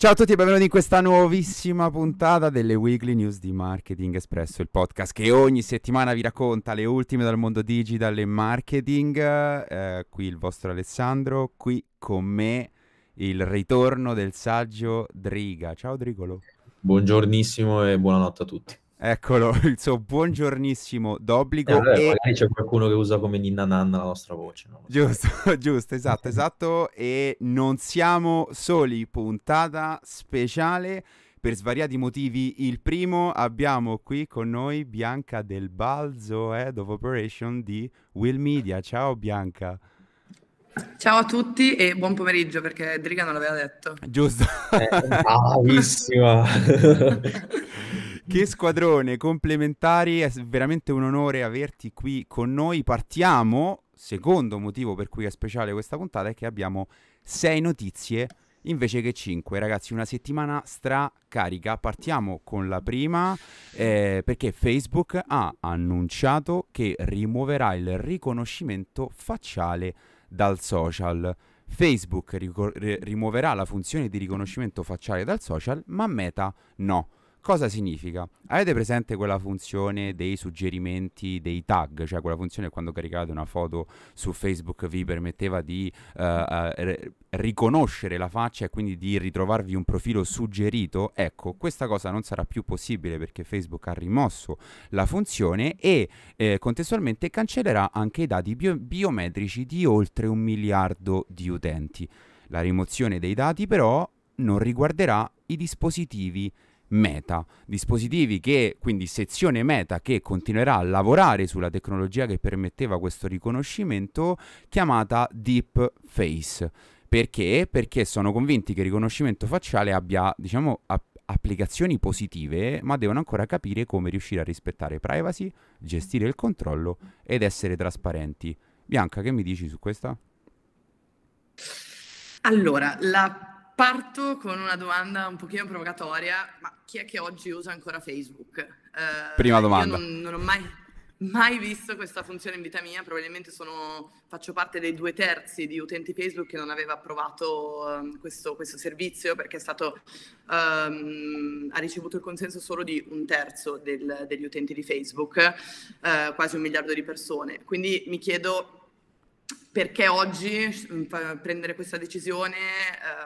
Ciao a tutti e benvenuti in questa nuovissima puntata delle Weekly News di Marketing Espresso, il podcast che ogni settimana vi racconta le ultime dal mondo digital e marketing. Eh, qui il vostro Alessandro, qui con me il ritorno del saggio Driga. Ciao Drigolo. Buongiornissimo e buonanotte a tutti. Eccolo, il suo buongiornissimo d'obbligo. Eh, vabbè, e... Magari c'è qualcuno che usa come ninna nanna la nostra voce. No? Giusto, giusto, esatto, esatto. E non siamo soli, puntata speciale per svariati motivi. Il primo abbiamo qui con noi Bianca Del Balzo, Head of Operation di Will Media. Ciao Bianca. Ciao a tutti e buon pomeriggio perché Driga non l'aveva detto. Giusto. Eh, bravissima. Che squadrone complementari, è veramente un onore averti qui con noi. Partiamo, secondo motivo per cui è speciale questa puntata, è che abbiamo sei notizie invece che cinque. Ragazzi, una settimana stracarica. Partiamo con la prima eh, perché Facebook ha annunciato che rimuoverà il riconoscimento facciale dal social. Facebook ricor- rimuoverà la funzione di riconoscimento facciale dal social, ma Meta no. Cosa significa? Avete presente quella funzione dei suggerimenti, dei tag, cioè quella funzione quando caricate una foto su Facebook vi permetteva di uh, uh, riconoscere la faccia e quindi di ritrovarvi un profilo suggerito? Ecco, questa cosa non sarà più possibile perché Facebook ha rimosso la funzione e eh, contestualmente cancellerà anche i dati bio- biometrici di oltre un miliardo di utenti. La rimozione dei dati però non riguarderà i dispositivi Meta, dispositivi che, quindi sezione Meta che continuerà a lavorare sulla tecnologia che permetteva questo riconoscimento chiamata Deep Face. Perché? Perché sono convinti che il riconoscimento facciale abbia, diciamo, a- applicazioni positive, ma devono ancora capire come riuscire a rispettare privacy, gestire il controllo ed essere trasparenti. Bianca, che mi dici su questa? Allora, la Parto con una domanda un pochino provocatoria, ma chi è che oggi usa ancora Facebook? Eh, Prima domanda. Io non, non ho mai, mai, visto questa funzione in vita mia, probabilmente sono, faccio parte dei due terzi di utenti Facebook che non aveva approvato um, questo, questo, servizio perché stato, um, ha ricevuto il consenso solo di un terzo del, degli utenti di Facebook, uh, quasi un miliardo di persone. Quindi mi chiedo perché oggi mm, prendere questa decisione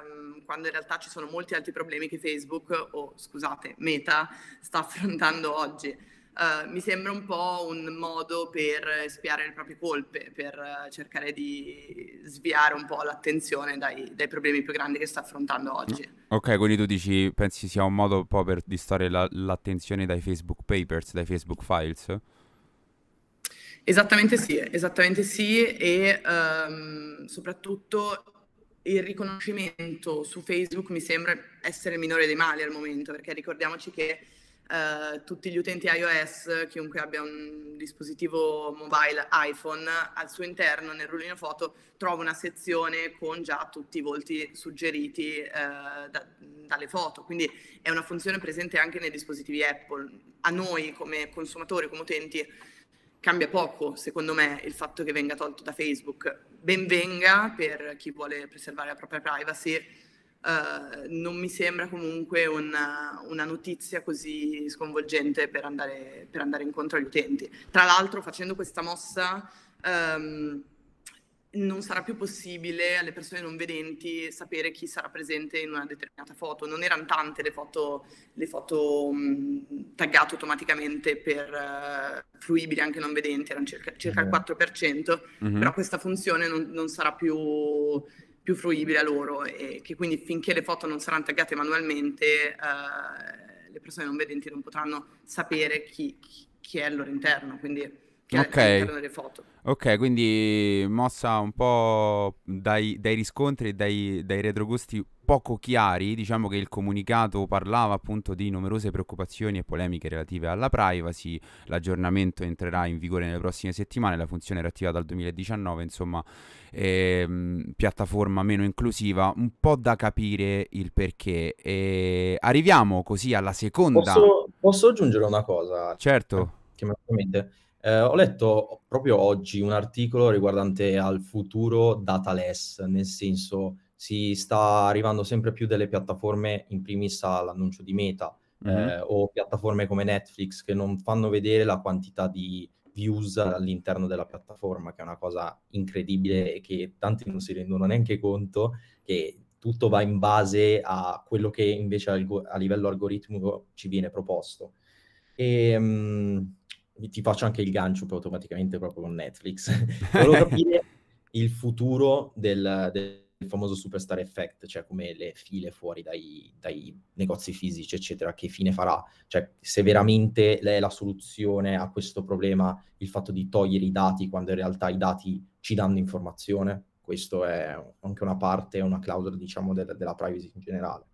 um, quando in realtà ci sono molti altri problemi che Facebook o scusate Meta sta affrontando oggi. Uh, mi sembra un po' un modo per spiare le proprie colpe, per uh, cercare di sviare un po' l'attenzione dai, dai, problemi più grandi che sta affrontando oggi. Ok, quindi tu dici, pensi sia un modo un po' per distare la, l'attenzione dai Facebook Papers, dai Facebook Files? Esattamente sì, esattamente sì e um, soprattutto il riconoscimento su Facebook mi sembra essere il minore dei mali al momento, perché ricordiamoci che uh, tutti gli utenti iOS, chiunque abbia un dispositivo mobile iPhone, al suo interno nel rullino foto trova una sezione con già tutti i volti suggeriti uh, da, dalle foto, quindi è una funzione presente anche nei dispositivi Apple. A noi come consumatori, come utenti, cambia poco, secondo me, il fatto che venga tolto da Facebook. Ben venga per chi vuole preservare la propria privacy. Uh, non mi sembra comunque una, una notizia così sconvolgente per andare, per andare, incontro agli utenti. Tra l'altro, facendo questa mossa, um, non sarà più possibile alle persone non vedenti sapere chi sarà presente in una determinata foto. Non erano tante le foto, le foto mh, taggate automaticamente per uh, fruibili anche non vedenti, erano circa, circa il 4%, mm-hmm. però questa funzione non, non sarà più, più, fruibile a loro e che quindi finché le foto non saranno taggate manualmente uh, le persone non vedenti non potranno sapere chi, chi, chi è al loro interno. Quindi okay. delle foto. Ok, quindi mossa un po' dai, dai riscontri e dai, dai retrogusti poco chiari, diciamo che il comunicato parlava appunto di numerose preoccupazioni e polemiche relative alla privacy, l'aggiornamento entrerà in vigore nelle prossime settimane, la funzione era attivata dal 2019, insomma ehm, piattaforma meno inclusiva, un po' da capire il perché. E arriviamo così alla seconda... Posso, posso aggiungere una cosa? Certo. Che mi eh, ho letto proprio oggi un articolo riguardante al futuro dataless, nel senso si sta arrivando sempre più delle piattaforme, in primis all'annuncio di Meta, Mhm. eh, o piattaforme come Netflix che non fanno vedere la quantità di views all'interno della piattaforma, che è una cosa incredibile e che tanti non si rendono neanche conto che tutto va in base a quello che invece a livello algoritmico ci viene proposto. E mm, ti faccio anche il gancio poi automaticamente proprio con Netflix. Volevo capire il futuro del, del famoso superstar effect, cioè come le file fuori dai, dai negozi fisici, eccetera, che fine farà? Cioè, se veramente è la soluzione a questo problema il fatto di togliere i dati quando in realtà i dati ci danno informazione, questo è anche una parte, una clausola, diciamo, del- della privacy in generale.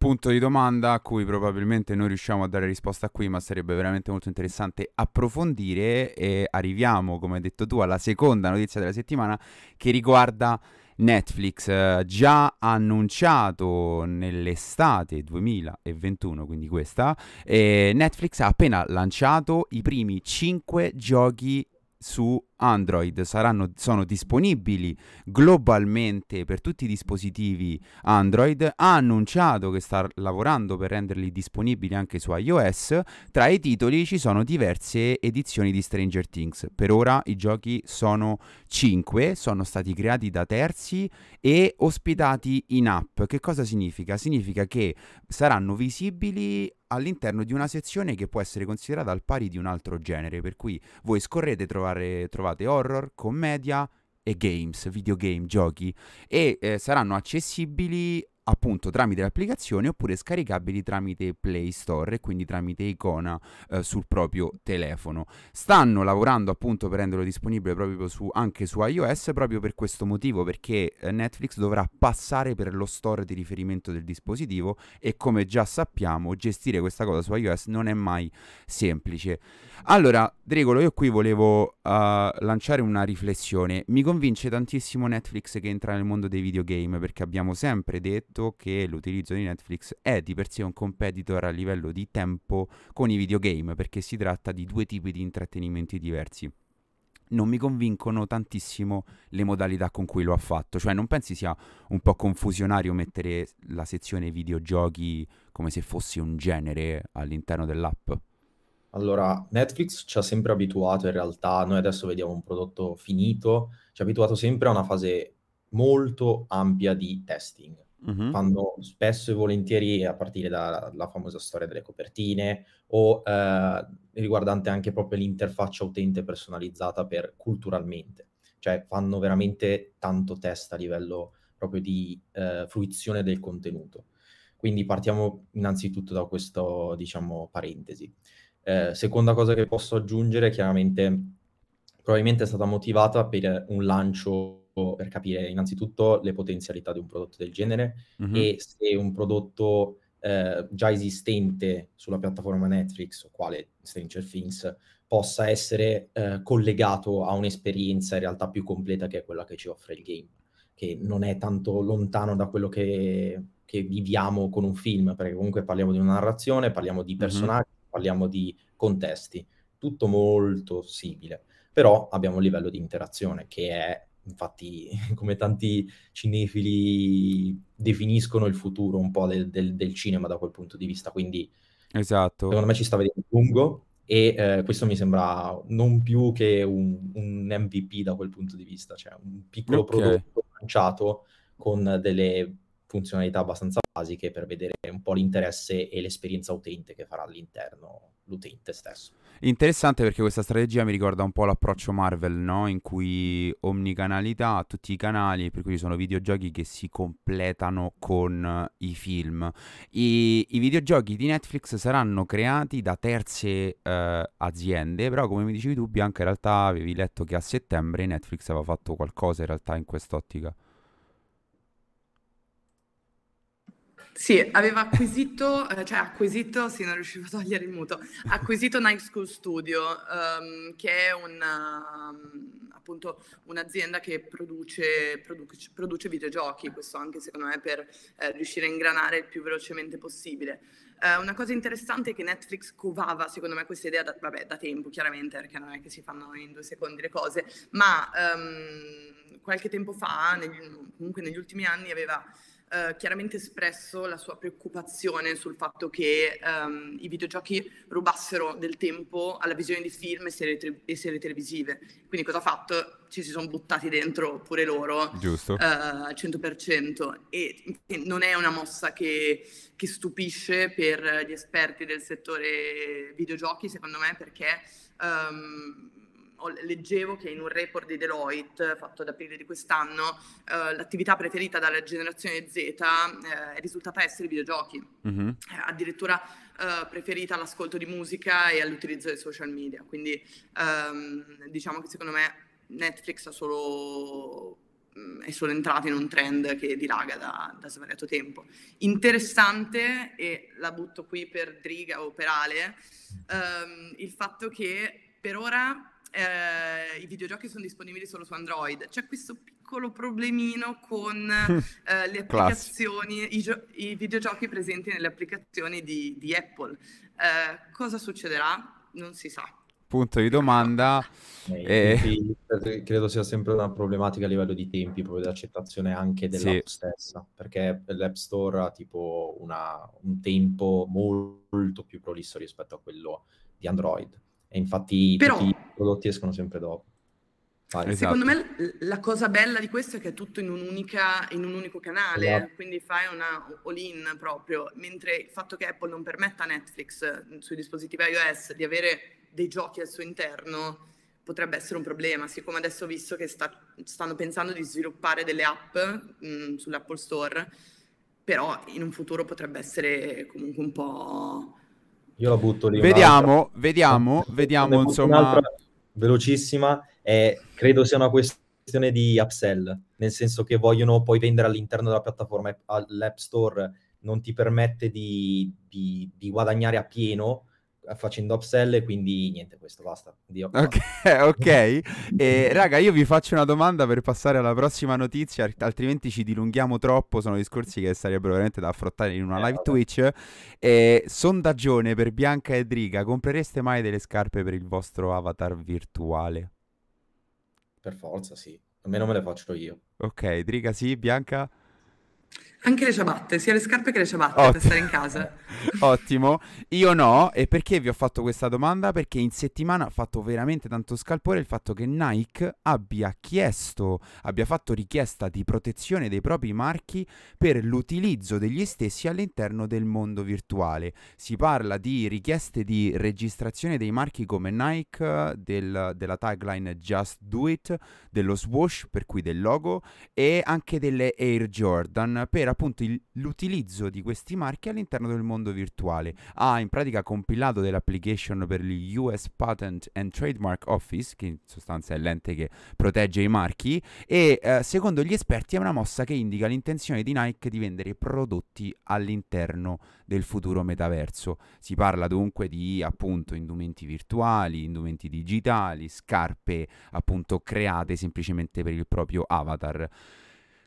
Punto di domanda a cui probabilmente non riusciamo a dare risposta qui, ma sarebbe veramente molto interessante approfondire e arriviamo, come hai detto tu, alla seconda notizia della settimana che riguarda Netflix. Già annunciato nell'estate 2021, quindi questa, eh, Netflix ha appena lanciato i primi 5 giochi su Android saranno, sono disponibili globalmente per tutti i dispositivi Android, ha annunciato che sta lavorando per renderli disponibili anche su iOS. Tra i titoli ci sono diverse edizioni di Stranger Things. Per ora i giochi sono 5, sono stati creati da terzi e ospitati in app. Che cosa significa? Significa che saranno visibili all'interno di una sezione che può essere considerata al pari di un altro genere, per cui voi scorrete trovare, trovate horror, commedia e games, videogame, giochi e eh, saranno accessibili appunto tramite le applicazioni oppure scaricabili tramite Play Store e quindi tramite icona eh, sul proprio telefono. Stanno lavorando appunto per renderlo disponibile proprio su, anche su iOS proprio per questo motivo perché eh, Netflix dovrà passare per lo store di riferimento del dispositivo e come già sappiamo gestire questa cosa su iOS non è mai semplice. Allora, Dregolo, io qui volevo uh, lanciare una riflessione. Mi convince tantissimo Netflix che entra nel mondo dei videogame perché abbiamo sempre detto che l'utilizzo di Netflix è di per sé un competitor a livello di tempo con i videogame perché si tratta di due tipi di intrattenimenti diversi. Non mi convincono tantissimo le modalità con cui lo ha fatto, cioè non pensi sia un po' confusionario mettere la sezione videogiochi come se fosse un genere all'interno dell'app? Allora, Netflix ci ha sempre abituato, in realtà, noi adesso vediamo un prodotto finito, ci ha abituato sempre a una fase molto ampia di testing. Mhm. Fanno spesso e volentieri, a partire dalla famosa storia delle copertine, o eh, riguardante anche proprio l'interfaccia utente personalizzata per culturalmente. Cioè fanno veramente tanto test a livello proprio di eh, fruizione del contenuto. Quindi partiamo innanzitutto da questo, diciamo, parentesi. Eh, seconda cosa che posso aggiungere, chiaramente, probabilmente è stata motivata per un lancio per capire innanzitutto le potenzialità di un prodotto del genere Mhm. e se un prodotto eh, già esistente sulla piattaforma Netflix, quale Stranger Things, possa essere eh, collegato a un'esperienza in realtà più completa che è quella che ci offre il game, che non è tanto lontano da quello che, che viviamo con un film, perché comunque parliamo di una narrazione, parliamo di personaggi, parliamo di contesti, tutto molto simile, però abbiamo un livello di interazione che è infatti come tanti cinefili definiscono il futuro un po' del, del- del cinema da quel punto di vista, quindi Esatto. secondo me ci sta vedendo lungo e eh, questo mi sembra non più che un, un MVP da quel punto di vista, cioè un piccolo Ok. prodotto lanciato con delle funzionalità abbastanza basiche per vedere un po' l'interesse e l'esperienza utente che farà all'interno l'utente stesso. Interessante perché questa strategia mi ricorda un po' l'approccio Marvel, no? In cui omnicanalità, tutti i canali, per cui ci sono videogiochi che si completano con eh, i film. I, i videogiochi di Netflix saranno creati da terze eh, aziende, però come mi dicevi tu, Bianca, in realtà avevi letto che a settembre Netflix aveva fatto qualcosa in realtà in quest'ottica. Sì, aveva acquisito, eh, cioè acquisito, sì, non riuscivo a togliere il muto, acquisito Night School Studio, ehm, che è una, um, appunto un'azienda che produce, produce, produce videogiochi, questo anche secondo me per eh, riuscire a ingranare il più velocemente possibile. Eh, una cosa interessante è che Netflix covava, secondo me, questa idea da, vabbè, da tempo, chiaramente, perché non è che si fanno in due secondi le cose, ma ehm, qualche tempo fa, negli, comunque negli ultimi anni, aveva eh, chiaramente espresso la sua preoccupazione sul fatto che um, i videogiochi rubassero del tempo alla visione di film e serie, te- e serie, televisive. Quindi cosa ha fatto? Ci si sono buttati dentro pure loro Giusto. Uh, al 100% e, e, non è una mossa che, che stupisce per gli esperti del settore videogiochi, secondo me, perché... Um, leggevo che in un report di Deloitte fatto ad aprile di quest'anno eh, l'attività preferita dalla generazione Z eh, è risultata essere i videogiochi, mm-hmm. eh, addirittura eh, preferita all'ascolto di musica e all'utilizzo dei social media. Quindi ehm, diciamo che secondo me Netflix ha solo mm, è solo entrato in un trend che dilaga da, da, svariato tempo. Interessante, e la butto qui per Driga o per Ale, ehm, il fatto che per ora eh, i videogiochi sono disponibili solo su Android. C'è questo piccolo problemino con eh, le applicazioni, i, gio- i, videogiochi presenti nelle applicazioni di, di Apple. Eh, cosa succederà? Non si sa. Punto di domanda. Eh, eh... Credo sia sempre una problematica a livello di tempi, proprio dell'accettazione anche dell'app sì. stessa, perché l'App Store ha tipo una, un tempo molto più prolisso rispetto a quello di Android e infatti Però, tutti i prodotti escono sempre dopo. Esatto. Secondo me la cosa bella di questo è che è tutto in, un'unica, in un unico canale, esatto. quindi fai una all-in proprio, mentre il fatto che Apple non permetta a Netflix sui dispositivi iOS di avere dei giochi al suo interno potrebbe essere un problema, siccome adesso ho visto che sta, stanno pensando di sviluppare delle app mh, sull'Apple Store, però in un futuro potrebbe essere comunque un po' Io la butto lì. Vediamo, vediamo, vediamo, insomma. Velocissima, e credo sia una questione di upsell, nel senso che vogliono poi vendere all'interno della piattaforma l'App Store non ti permette di, di, di guadagnare a pieno facendo upsell e quindi niente, questo basta. Dio. Ok, ok. e, raga, io vi faccio una domanda per passare alla prossima notizia, altrimenti ci dilunghiamo troppo, sono discorsi che sarebbero veramente da affrontare in una eh, live vabbè. Twitch. E, sondaggione per Bianca e Driga, comprereste mai delle scarpe per il vostro avatar virtuale? Per forza, sì. Almeno me le faccio io. Ok, Driga sì, Bianca? Anche le ciabatte, sia le scarpe che le ciabatte Ottimo. per stare in casa. Ottimo. Io no, e perché vi ho fatto questa domanda? Perché in settimana ha fatto veramente tanto scalpore il fatto che Nike abbia chiesto, abbia fatto richiesta di protezione dei propri marchi per l'utilizzo degli stessi all'interno del mondo virtuale. Si parla di richieste di registrazione dei marchi come Nike, del, della tagline Just Do It, dello swoosh, per cui del logo, e anche delle Air Jordan per appunto il, l'utilizzo di questi marchi all'interno del mondo virtuale. Ha in pratica compilato dell'application per il US Patent and Trademark Office, che in sostanza è l'ente che protegge i marchi, e eh, secondo gli esperti è una mossa che indica l'intenzione di Nike di vendere prodotti all'interno del futuro metaverso. Si parla dunque di appunto indumenti virtuali, indumenti digitali, scarpe appunto create semplicemente per il proprio avatar.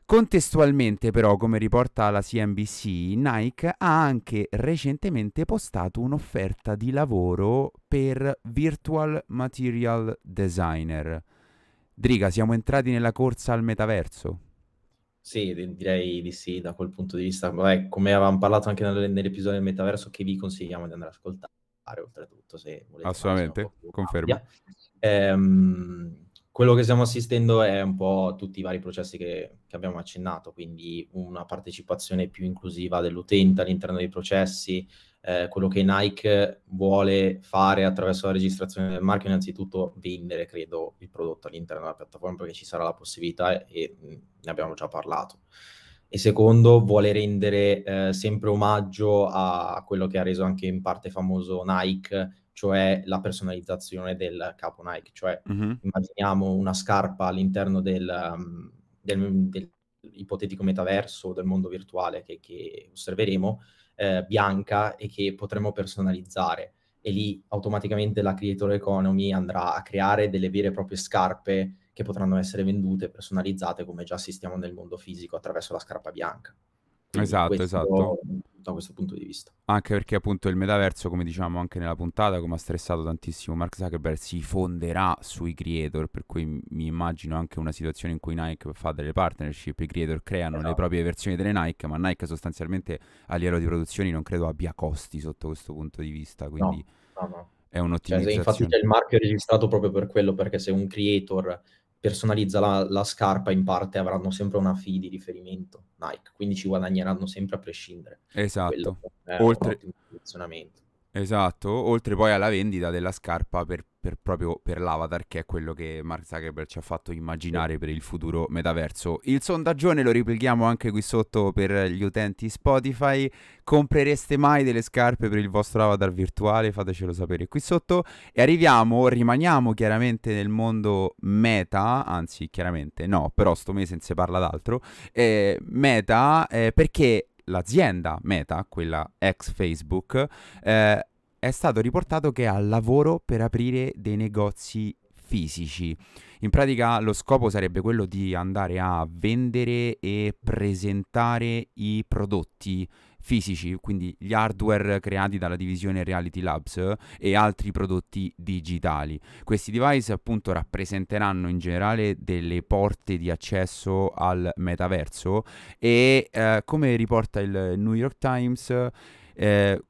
Contestualmente però, come riporta la CNBC, Nike ha anche recentemente postato un'offerta di lavoro per Virtual Material Designer. Driga, siamo entrati nella corsa al metaverso? Sì, direi di sì, da quel punto di vista. Vabbè, come avevamo parlato anche nell'episodio del metaverso, che vi consigliamo di andare ad ascoltare, oltretutto, se volete. Assolutamente, confermo. Ehm, quello che stiamo assistendo è un po' tutti i vari processi che, che, abbiamo accennato, quindi una partecipazione più inclusiva dell'utente all'interno dei processi, eh, quello che Nike vuole fare attraverso la registrazione del marchio, innanzitutto vendere, credo, il prodotto all'interno della piattaforma perché ci sarà la possibilità e ne abbiamo già parlato. E secondo, vuole rendere eh, sempre omaggio a quello che ha reso anche in parte famoso Nike, cioè la personalizzazione del capo Nike, cioè uh-huh. immaginiamo una scarpa all'interno del, um, del, del, ipotetico metaverso del mondo virtuale che, che osserveremo, eh, bianca e che potremo personalizzare e lì automaticamente la creator economy andrà a creare delle vere e proprie scarpe che potranno essere vendute, personalizzate come già assistiamo nel mondo fisico attraverso la scarpa bianca. Quindi esatto, esatto. Da questo punto di vista. Anche perché appunto il metaverso, come diciamo anche nella puntata, come ha stressato tantissimo Mark Zuckerberg, si fonderà sui creator, per cui mi immagino anche una situazione in cui Nike fa delle partnership, i creator creano esatto. le proprie versioni delle Nike, ma Nike sostanzialmente a livello di produzioni non credo abbia costi sotto questo punto di vista, quindi no, no, no. è un'ottimizzazione. Cioè, infatti c'è il marchio registrato proprio per quello, perché se un creator personalizza la, la, scarpa, in parte avranno sempre una fee di riferimento Nike, quindi ci guadagneranno sempre a prescindere. Esatto. Oltre... Esatto, oltre poi alla vendita della scarpa per per, proprio per l'avatar che è quello che Mark Zuckerberg ci ha fatto immaginare per il futuro metaverso. Il sondaggione lo riplichiamo anche qui sotto per gli utenti Spotify. Comprereste mai delle scarpe per il vostro avatar virtuale? Fatecelo sapere qui sotto. E arriviamo, rimaniamo chiaramente nel mondo meta, anzi chiaramente no, però sto mese non si parla d'altro. Eh, meta eh, perché l'azienda Meta, quella ex Facebook, eh, è stato riportato che ha lavoro per aprire dei negozi fisici. In pratica lo scopo sarebbe quello di andare a vendere e presentare i prodotti fisici, quindi gli hardware creati dalla divisione Reality Labs e altri prodotti digitali. Questi device appunto rappresenteranno in generale delle porte di accesso al metaverso e eh, come riporta il New York Times eh,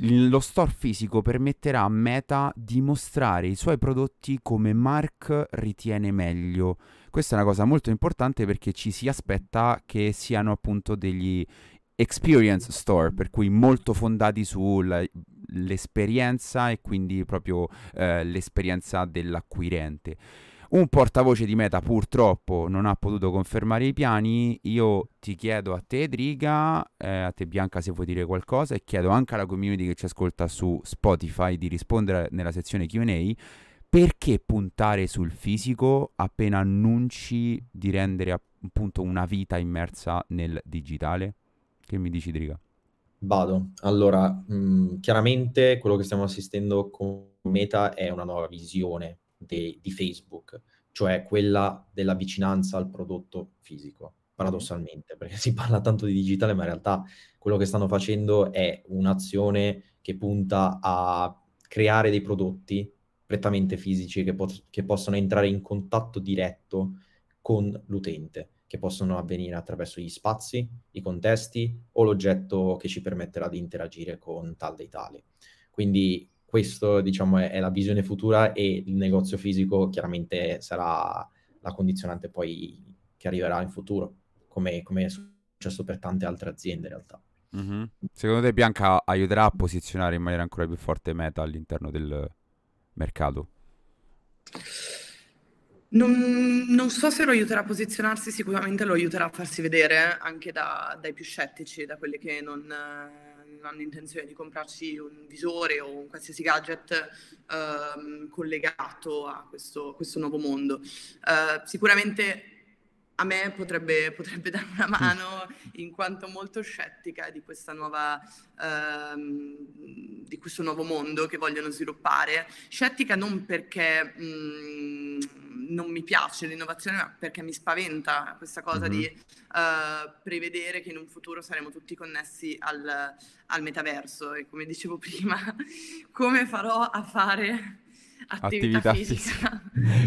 lo store fisico permetterà a Meta di mostrare i suoi prodotti come Mark ritiene meglio. Questa è una cosa molto importante perché ci si aspetta che siano appunto degli experience store, per cui molto fondati sull'esperienza e quindi proprio eh, l'esperienza dell'acquirente. Un portavoce di Meta purtroppo non ha potuto confermare i piani. Io ti chiedo a te, Driga, eh, a te Bianca se vuoi dire qualcosa e chiedo anche alla community che ci ascolta su Spotify di rispondere nella sezione QA. Perché puntare sul fisico appena annunci di rendere appunto una vita immersa nel digitale? Che mi dici, Driga? Vado. Allora, mh, chiaramente quello che stiamo assistendo con Meta è una nuova visione de- di Facebook, cioè quella della vicinanza al prodotto fisico, paradossalmente, perché si parla tanto di digitale, ma in realtà quello che stanno facendo è un'azione che punta a creare dei prodotti prettamente fisici che, pot- che possono entrare in contatto diretto con l'utente, che possono avvenire attraverso gli spazi, i contesti o l'oggetto che ci permetterà di interagire con tal dei tali. Quindi questo diciamo è, è, la visione futura e il negozio fisico chiaramente sarà la condizionante poi che arriverà in futuro, come, come è successo per tante altre aziende in realtà. Mm-hmm. Secondo te Bianca aiuterà a posizionare in maniera ancora più forte Meta all'interno del mercato? Non, non, so se lo aiuterà a posizionarsi, sicuramente lo aiuterà a farsi vedere anche da, dai più scettici, da quelli che non, non hanno intenzione di comprarsi un visore o un qualsiasi gadget ehm, collegato a questo, questo nuovo mondo. Eh, sicuramente a me potrebbe, potrebbe, dare una mano in quanto molto scettica di, nuova, ehm, di questo nuovo mondo che vogliono sviluppare. Scettica non perché mh, mm, non mi piace l'innovazione, ma perché mi spaventa questa cosa mm-hmm. di uh, prevedere che in un futuro saremo tutti connessi al, al metaverso. E come dicevo prima, come farò a fare attività, attività fisica.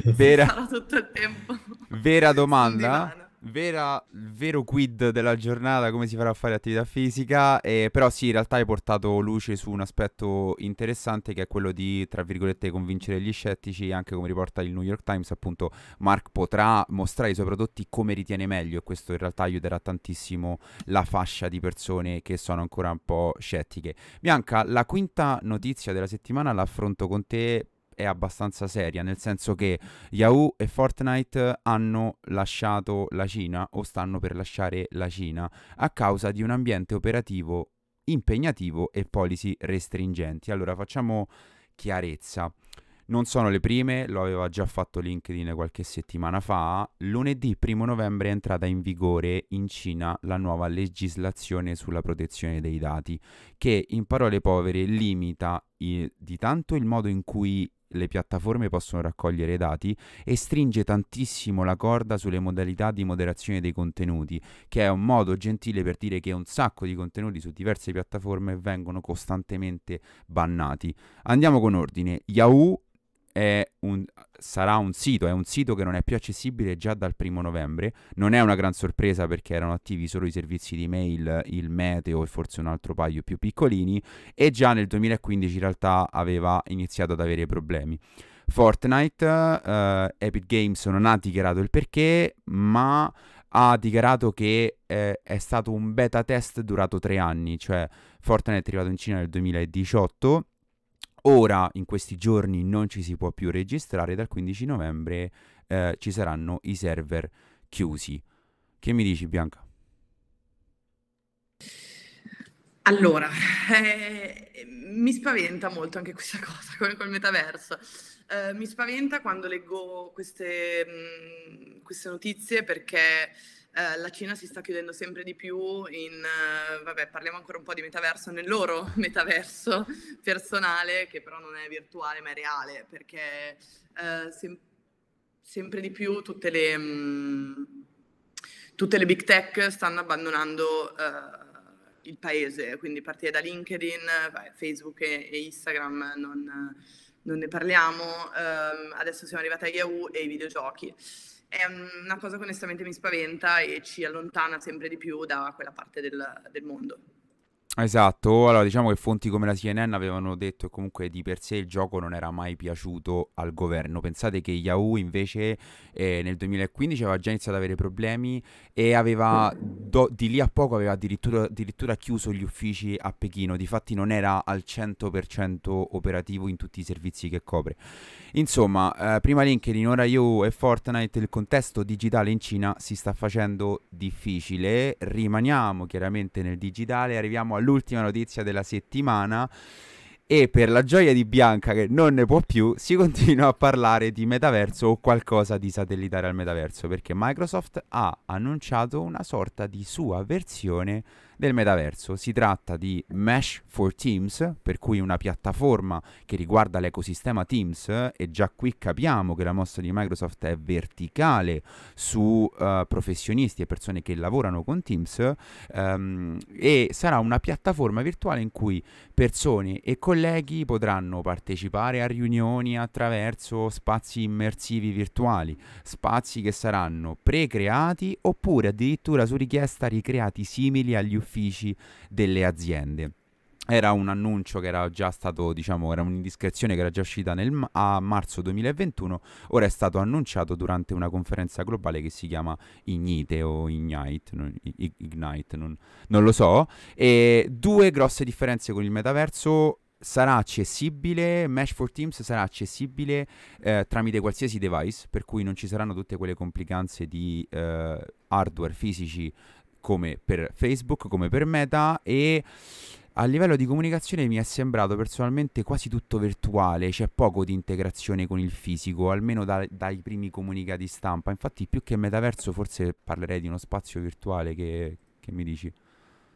Vera, Sarà tutto il tempo. Vera domanda. Vera, vero quid della giornata, come si farà a fare attività fisica, eh, però sì, in realtà hai portato luce su un aspetto interessante che è quello di, tra virgolette, convincere gli scettici, anche come riporta il New York Times, appunto Mark potrà mostrare i suoi prodotti come ritiene meglio e questo in realtà aiuterà tantissimo la fascia di persone che sono ancora un po' scettiche. Bianca, la quinta notizia della settimana l'affronto con te è abbastanza seria, nel senso che Yahoo e Fortnite hanno lasciato la Cina o stanno per lasciare la Cina a causa di un ambiente operativo impegnativo e policy restringenti. Allora facciamo chiarezza. Non sono le prime, lo aveva già fatto LinkedIn qualche settimana fa. Lunedì 1 novembre è entrata in vigore in Cina la nuova legislazione sulla protezione dei dati, che in parole povere limita i, di tanto il modo in cui le piattaforme possono raccogliere dati e stringe tantissimo la corda sulle modalità di moderazione dei contenuti, che è un modo gentile per dire che un sacco di contenuti su diverse piattaforme vengono costantemente bannati. Andiamo con ordine. Yahoo un, sarà un sito, è un sito che non è più accessibile già dal primo novembre. Non è una gran sorpresa perché erano attivi solo i servizi di mail, il meteo e forse un altro paio più piccolini e già nel 2015 in realtà aveva iniziato ad avere problemi. Fortnite, uh, Epic Games non ha dichiarato il perché, ma ha dichiarato che eh, è stato un beta test durato tre anni, cioè Fortnite è arrivato in Cina nel 2018 Ora, in questi giorni, non ci si può più registrare, dal 15 novembre eh, ci saranno i server chiusi. Che mi dici, Bianca? Allora, eh, mi spaventa molto anche questa cosa come col metaverso. Eh, mi spaventa quando leggo queste, mh, mm, queste notizie perché eh, la Cina si sta chiudendo sempre di più in, uh, vabbè, parliamo ancora un po' di metaverso, nel loro metaverso personale, che però non è virtuale ma è reale, perché uh, sem- sempre di più tutte le, mh, mm, tutte le big tech stanno abbandonando il paese, quindi partire da LinkedIn, Facebook e, e Instagram non, non, ne parliamo, uh, adesso siamo arrivati a Yahoo e ai videogiochi è una cosa che onestamente mi spaventa e ci allontana sempre di più da quella parte del, del mondo. Esatto, allora diciamo che fonti come la CNN avevano detto che comunque di per sé il gioco non era mai piaciuto al governo. Pensate che Yahoo invece eh, nel 2015 aveva già iniziato ad avere problemi e aveva do, di lì a poco aveva addirittura, addirittura, chiuso gli uffici a Pechino, difatti non era al 100% operativo in tutti i servizi che copre. Insomma, eh, prima LinkedIn, ora Yahoo e Fortnite, il contesto digitale in Cina si sta facendo difficile. Rimaniamo chiaramente nel digitale, arriviamo all'ultima notizia della settimana. E per la gioia di Bianca, che non ne può più, si continua a parlare di metaverso o qualcosa di satellitare al metaverso, perché Microsoft ha annunciato una sorta di sua versione del metaverso. Si tratta di Mesh for Teams, per cui una piattaforma che riguarda l'ecosistema Teams e già qui capiamo che la mossa di Microsoft è verticale su uh, professionisti e persone che lavorano con Teams um, e sarà una piattaforma virtuale in cui persone e colleghi potranno partecipare a riunioni attraverso spazi immersivi virtuali, spazi che saranno pre-creati oppure addirittura su richiesta ricreati simili agli uffici uffici delle aziende. Era un annuncio che era già stato, diciamo, era un'indiscrezione che era già uscita nel, a marzo 2021, ora è stato annunciato durante una conferenza globale che si chiama Ignite o Ignite, non, Ignite, non, non lo so. E due grosse differenze con il metaverso sarà accessibile, Mesh for Teams sarà accessibile eh, tramite qualsiasi device, per cui non ci saranno tutte quelle complicanze di eh, hardware fisici come per Facebook, come per Meta e a livello di comunicazione mi è sembrato personalmente quasi tutto virtuale, c'è poco di integrazione con il fisico, almeno da, dai primi comunicati stampa. Infatti più che metaverso forse parlerei di uno spazio virtuale che, che mi dici,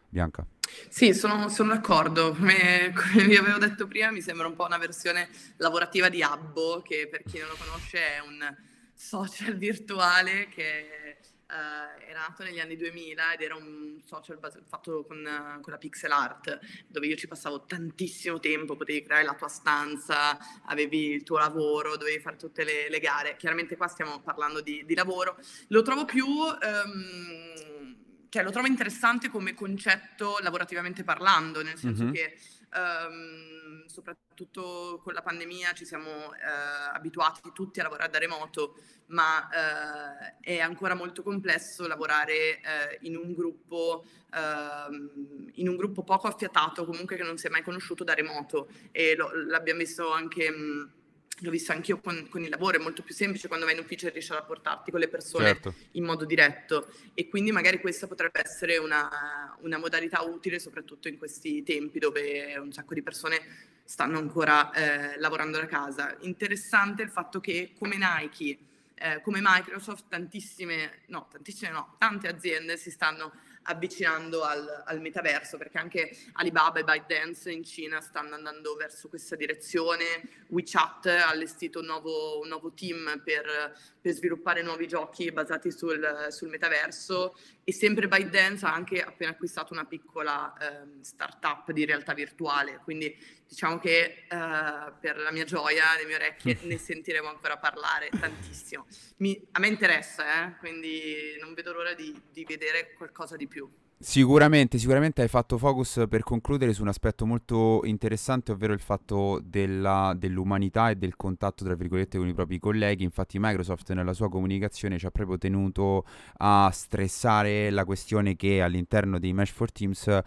Bianca? Sì, sono, sono d'accordo. Come, come, vi avevo detto prima, mi sembra un po' una versione lavorativa di Abbo, che per chi non lo conosce è un social virtuale che Uh, era nato negli anni 2000 ed era un social bas- fatto con, con, la pixel art dove io ci passavo tantissimo tempo, potevi creare la tua stanza, avevi il tuo lavoro, dovevi fare tutte le, le gare. Chiaramente qua stiamo parlando di, di lavoro. Lo trovo più... Um, cioè, lo trovo interessante come concetto lavorativamente parlando, nel senso mm-hmm. che um, soprattutto con la pandemia ci siamo uh, abituati tutti a lavorare da remoto, ma uh, è ancora molto complesso lavorare uh, in, un gruppo, ehm, in un gruppo poco affiatato, comunque che non si è mai conosciuto da remoto. E lo, l'abbiamo visto anche... Mh, l'ho visto anch'io con, con, il lavoro, è molto più semplice quando vai in ufficio e riesci a rapportarti con le persone certo. in modo diretto e quindi magari questa potrebbe essere una, una, modalità utile soprattutto in questi tempi dove un sacco di persone stanno ancora eh, lavorando da casa. Interessante il fatto che come Nike, eh, come Microsoft, tantissime, no, tantissime no, tante aziende si stanno avvicinando al, al, metaverso, perché anche Alibaba e ByteDance in Cina stanno andando verso questa direzione. WeChat ha allestito un nuovo, un nuovo team per, per, sviluppare nuovi giochi basati sul, sul, metaverso e sempre ByteDance ha anche appena acquistato una piccola eh, startup di realtà virtuale, quindi diciamo che eh, per la mia gioia, le mie orecchie, ne sentiremo ancora parlare tantissimo. Mi, a me interessa, eh, quindi non vedo l'ora di, di vedere qualcosa di più. you. Sicuramente, sicuramente hai fatto focus per concludere su un aspetto molto interessante, ovvero il fatto della, dell'umanità e del contatto, tra virgolette, con i propri colleghi. Infatti Microsoft nella sua comunicazione ci ha proprio tenuto a stressare la questione che all'interno dei Mesh for Teams eh,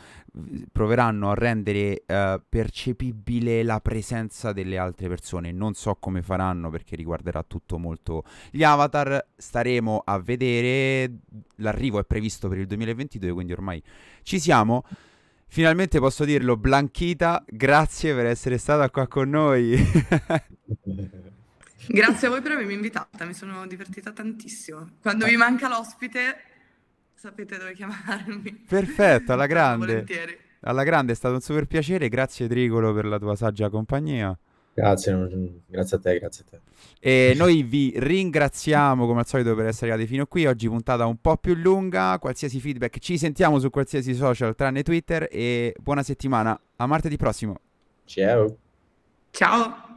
proveranno a rendere eh, percepibile la presenza delle altre persone. Non so come faranno perché riguarderà tutto molto gli avatar. Staremo a vedere. L'arrivo è previsto per il 2022, quindi ormai ormai ci siamo. Finalmente posso dirlo, Blanchita, grazie per essere stata qua con noi. grazie a voi per avermi invitata, mi sono divertita tantissimo. Quando vi manca l'ospite, sapete dove chiamarmi. Perfetto, alla grande. Alla grande, è stato un super piacere, grazie Tricolo per la tua saggia compagnia. Grazie, grazie a te, grazie a te. E noi vi ringraziamo come al solito per essere arrivati fino qui. Oggi puntata un po' più lunga. Qualsiasi feedback ci sentiamo su qualsiasi social tranne Twitter. E buona settimana. A martedì prossimo. Ciao. Ciao.